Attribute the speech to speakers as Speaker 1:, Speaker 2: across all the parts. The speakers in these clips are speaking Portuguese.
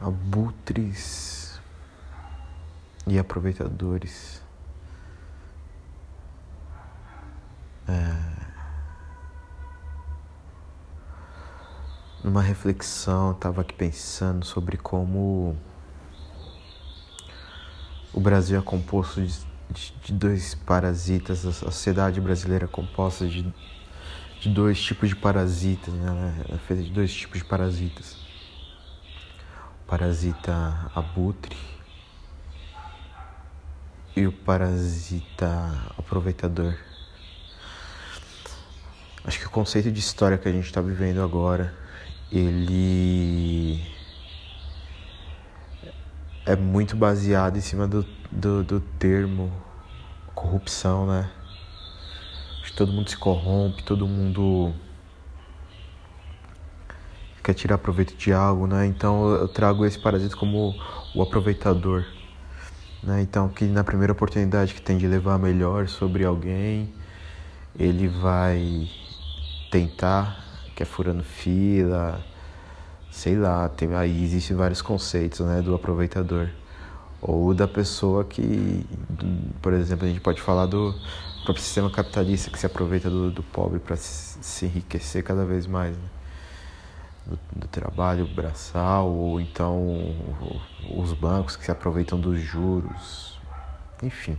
Speaker 1: abutres e aproveitadores. É... Numa reflexão, estava aqui pensando sobre como o Brasil é composto de, de, de dois parasitas, a sociedade brasileira é composta de, de dois tipos de parasitas, né? é feita de dois tipos de parasitas parasita abutre e o parasita aproveitador. Acho que o conceito de história que a gente está vivendo agora, ele é muito baseado em cima do, do, do termo corrupção, né? Acho que todo mundo se corrompe, todo mundo quer tirar proveito de algo, né? Então eu trago esse parasita como o aproveitador, né? Então que na primeira oportunidade que tem de levar melhor sobre alguém, ele vai tentar, que é furando fila, sei lá, tem aí existem vários conceitos, né, do aproveitador ou da pessoa que, por exemplo, a gente pode falar do próprio sistema capitalista que se aproveita do, do pobre para se, se enriquecer cada vez mais. Né? Do, do trabalho braçal, ou então os bancos que se aproveitam dos juros, enfim.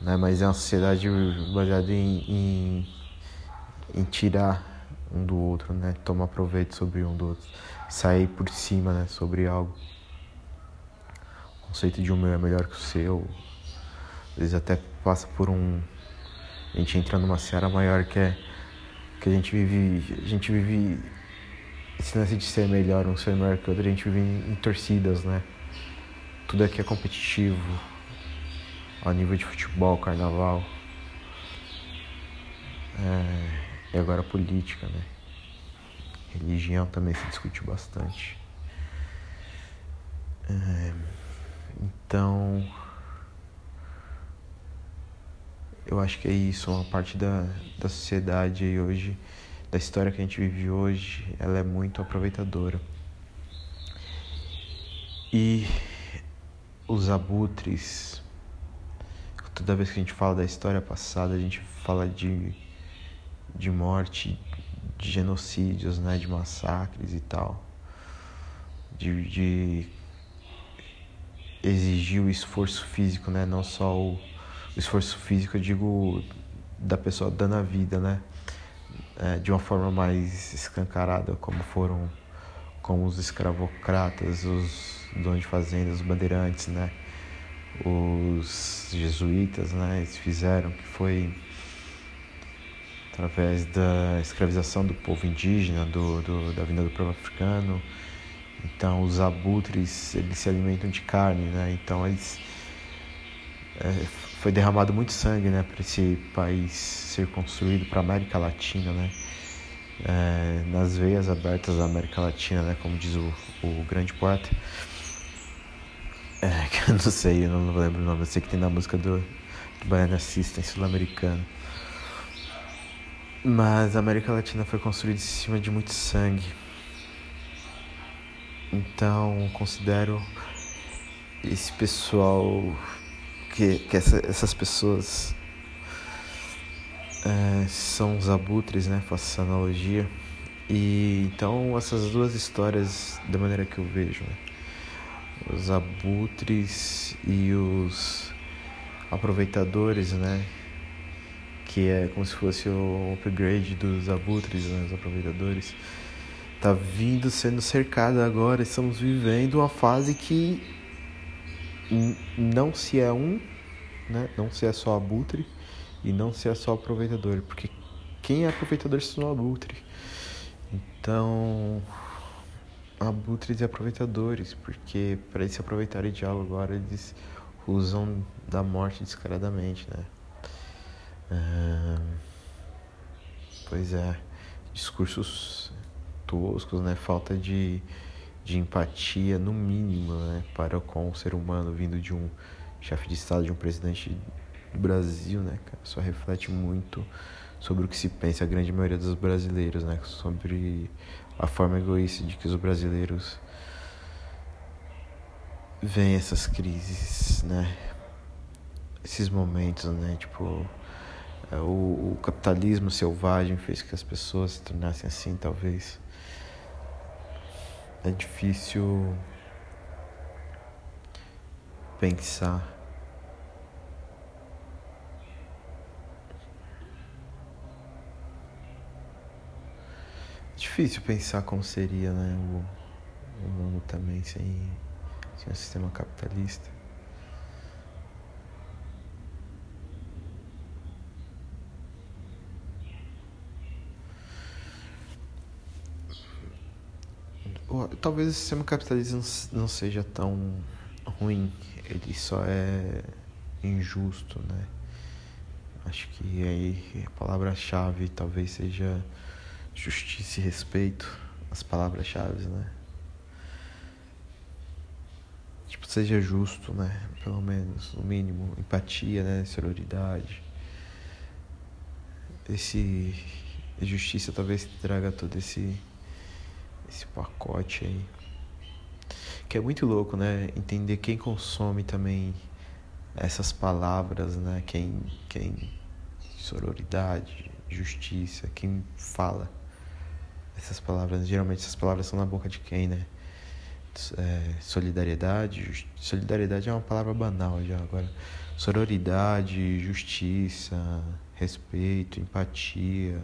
Speaker 1: Né? Mas é uma sociedade baseada em, em, em tirar um do outro, né? Tomar proveito sobre um do outro, sair por cima, né? Sobre algo. O conceito de um meu é melhor que o seu. Às vezes até passa por um. A gente entra numa seara maior que é que a gente vive. A gente vive esse lance de ser melhor, um ser melhor que outro, a gente vive em, em torcidas, né? Tudo aqui é competitivo, ao nível de futebol, carnaval. É, e agora política, né? Religião também se discute bastante. É, então, eu acho que é isso, uma parte da, da sociedade hoje da história que a gente vive hoje, ela é muito aproveitadora. E os abutres, toda vez que a gente fala da história passada, a gente fala de, de morte, de genocídios, né, de massacres e tal, de, de exigir o esforço físico, né, não só o, o esforço físico, eu digo da pessoa dando a vida, né, é, de uma forma mais escancarada, como foram como os escravocratas, os donos de fazendas, os bandeirantes, né? Os jesuítas, né? Eles fizeram que foi através da escravização do povo indígena, do, do, da vinda do povo africano. Então, os abutres, eles se alimentam de carne, né? Então, eles é, foi derramado muito sangue, né, para esse país ser construído para América Latina, né, é, nas veias abertas da América Latina, né, como diz o, o grande poeta. É, que eu não sei, eu não lembro o nome, eu sei que tem na música do, do Baiana System sul-americano. Mas a América Latina foi construída em cima de muito sangue. Então, considero esse pessoal que, que essa, essas pessoas é, são os abutres, né? Faço essa analogia. E então essas duas histórias, da maneira que eu vejo, né? os abutres e os aproveitadores, né? Que é como se fosse o upgrade dos abutres, né? Os aproveitadores. Tá vindo sendo cercado agora, estamos vivendo uma fase que não se é um, né? não se é só abutre e não se é só aproveitador, porque quem é aproveitador se tornou abutre. Então, abutres e aproveitadores, porque para eles se aproveitarem de algo agora, eles usam da morte descaradamente, né? pois é, discursos toscos, né? Falta de de empatia, no mínimo, né, para com o ser humano vindo de um chefe de Estado, de um presidente do Brasil, né, cara, só reflete muito sobre o que se pensa a grande maioria dos brasileiros, né, sobre a forma egoísta de que os brasileiros vem essas crises, né? Esses momentos, né? Tipo, é, o, o capitalismo selvagem fez que as pessoas se tornassem assim, talvez. É difícil pensar. Difícil pensar como seria né, o, o mundo também sem, sem um sistema capitalista. Talvez o sistema capitalista não seja tão ruim, ele só é injusto, né? Acho que aí a palavra-chave talvez seja justiça e respeito, as palavras-chave, né? Tipo, seja justo, né? Pelo menos, no mínimo, empatia, né? Sororidade. Esse justiça talvez traga todo esse esse pacote aí. Que é muito louco, né? Entender quem consome também essas palavras, né? Quem, quem sororidade, justiça, quem fala essas palavras. Geralmente essas palavras são na boca de quem, né? É, solidariedade, solidariedade é uma palavra banal já agora. Sororidade, justiça, respeito, empatia.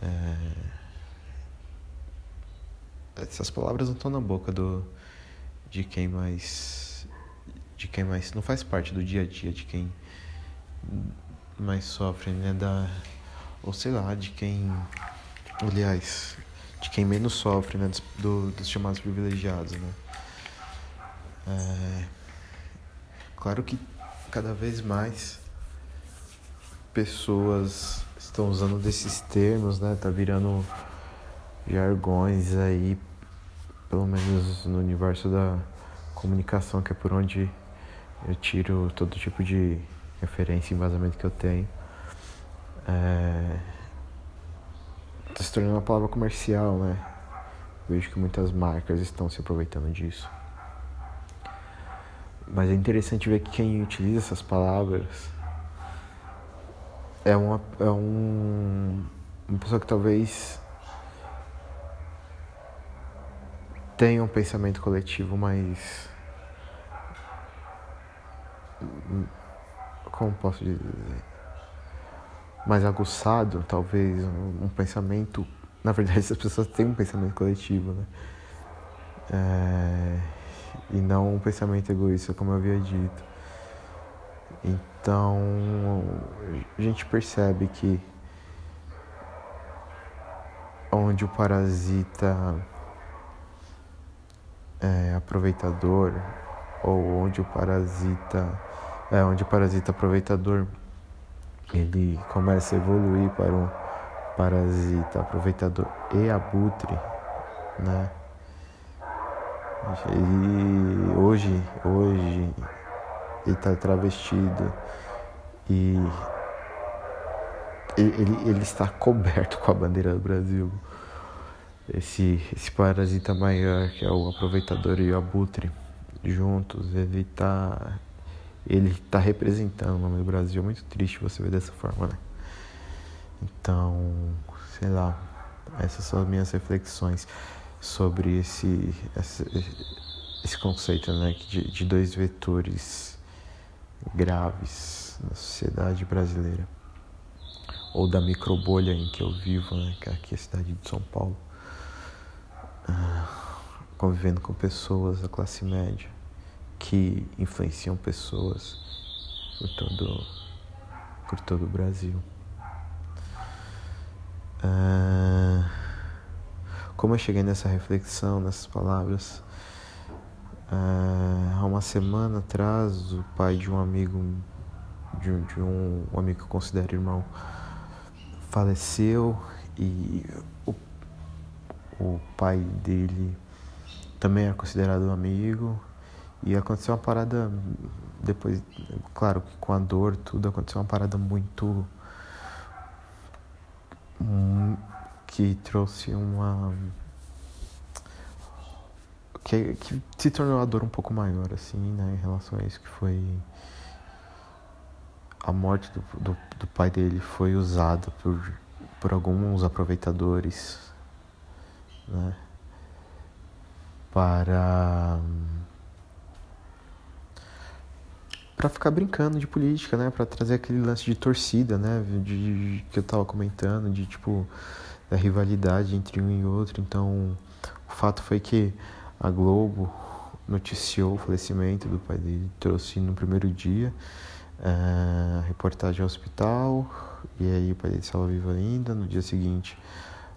Speaker 1: É, essas palavras não estão na boca do de quem mais de quem mais não faz parte do dia a dia de quem mais sofre né? Da ou sei lá de quem aliás de quem menos sofre né? Do, dos chamados privilegiados né? É, claro que cada vez mais pessoas estão usando desses termos né? Tá virando jargões aí pelo menos no universo da comunicação, que é por onde eu tiro todo tipo de referência e embasamento que eu tenho. É... Tá se tornando uma palavra comercial, né? Vejo que muitas marcas estão se aproveitando disso. Mas é interessante ver que quem utiliza essas palavras é uma, é um, uma pessoa que talvez tem um pensamento coletivo mais. Como posso dizer? Mais aguçado, talvez. Um, pensamento. Na verdade, essas pessoas têm um pensamento coletivo, né? É, e não um pensamento egoísta, como eu havia dito. Então, a gente percebe que onde o parasita é, aproveitador ou onde o parasita é onde o parasita aproveitador ele começa a evoluir para um parasita aproveitador e abutre, né? Ele hoje, hoje ele está travestido e ele, ele está coberto com a bandeira do Brasil esse, esse parasita maior, que é o aproveitador e o abutre, juntos, ele está ele tá representando o nome do Brasil. É muito triste você ver dessa forma, né? Então, sei lá, essas são as minhas reflexões sobre esse, esse, esse conceito, né? De, de dois vetores graves na sociedade brasileira. Ou da microbolha em que eu vivo, né? Que é aqui a cidade de São Paulo convivendo com pessoas da classe média que influenciam pessoas por todo, por todo o Brasil. Ah, como eu cheguei nessa reflexão, nessas palavras? Ah, há uma semana atrás, o pai de um amigo, de de um, um amigo que eu considero irmão, faleceu e o pai dele também era considerado um amigo. E aconteceu uma parada depois, claro que com a dor, tudo, aconteceu uma parada muito. que trouxe uma. que, que se tornou a dor um pouco maior, assim, né, em relação a isso, que foi a morte do, do, do pai dele foi usada por, por alguns aproveitadores, né, para para ficar brincando de política, né, para trazer aquele lance de torcida, né, de, de que eu tava comentando, de tipo da rivalidade entre um e outro. Então, o fato foi que a Globo noticiou o falecimento do pai dele, trouxe no primeiro dia uh, reportagem ao hospital, e aí o pai dele estava vivo ainda. No dia seguinte,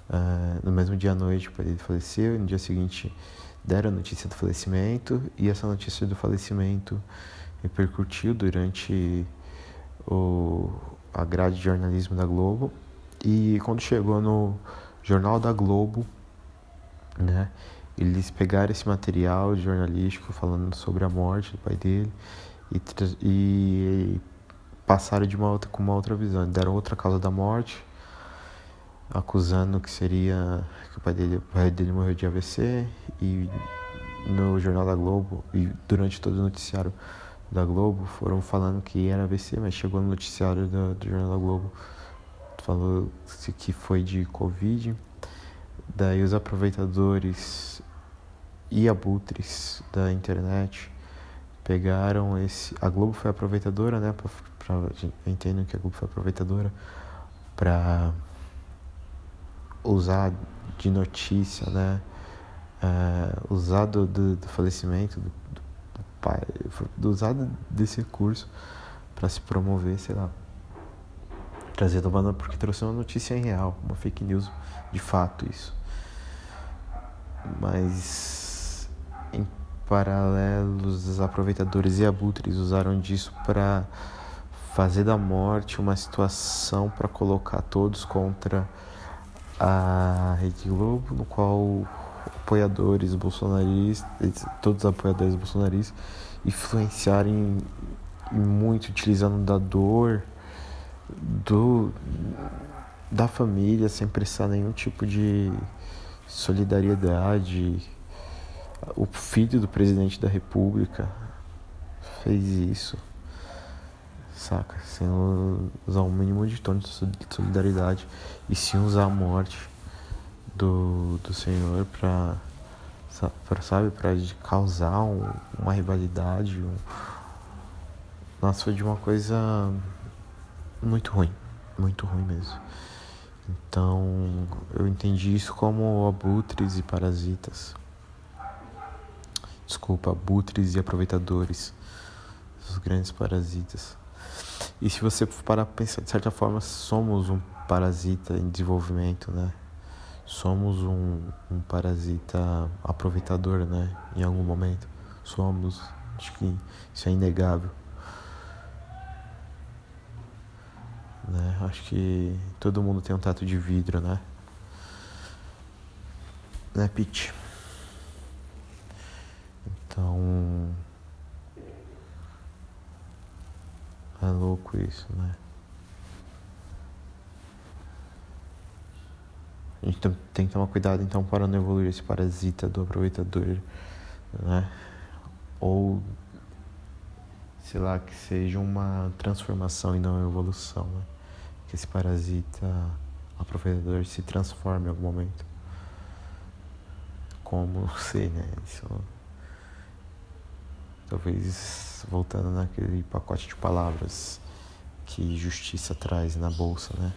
Speaker 1: uh, no mesmo dia à noite, o pai dele faleceu, no dia seguinte deram a notícia do falecimento, e essa notícia do falecimento repercutiu durante o, a grade de jornalismo da Globo. E quando chegou no Jornal da Globo, né, eles pegaram esse material jornalístico falando sobre a morte do pai dele e, e passaram de uma outra, com uma outra visão. Deram outra causa da morte, acusando que seria que o pai dele, o pai dele morreu de AVC e no Jornal da Globo e durante todo o noticiário da Globo foram falando que era AVC, mas chegou no noticiário do, do Jornal da Globo falou que foi de Covid. Daí os aproveitadores e abutres da internet pegaram esse. A Globo foi aproveitadora, né? Pra, pra, entendo que a Globo foi aproveitadora para usar de notícia, né? Uh, usar do, do, do falecimento do, do, do pai, do usar desse recurso para se promover, sei lá, trazer uma porque trouxe uma notícia real, uma fake news de fato isso. Mas em paralelo, os aproveitadores e abutres usaram disso para fazer da morte uma situação para colocar todos contra a Rede Globo, no qual apoiadores bolsonaristas, todos os apoiadores bolsonaristas, influenciarem muito utilizando da dor do da família sem prestar nenhum tipo de solidariedade. O filho do presidente da república fez isso, saca? Sem usar o mínimo de tom de solidariedade e sim usar a morte do, do senhor pra, pra sabe, pra causar um, uma rivalidade. Um... Nossa, foi de uma coisa muito ruim, muito ruim mesmo. Então eu entendi isso como abutres e parasitas. Desculpa, abutres e aproveitadores, os grandes parasitas. E se você parar para pensar, de certa forma, somos um parasita em desenvolvimento, né? Somos um, um parasita aproveitador, né? Em algum momento. Somos. Acho que isso é inegável. né? Acho que todo mundo tem um tato de vidro, né? Né, Pete? Então. É louco isso, né? A gente tem que tomar cuidado então para não evoluir esse parasita do aproveitador, né? Ou sei lá, que seja uma transformação e não uma evolução, né? que esse parasita aproveitador se transforme em algum momento. Como sei, né? Isso. Talvez voltando naquele pacote de palavras que justiça traz na bolsa, né?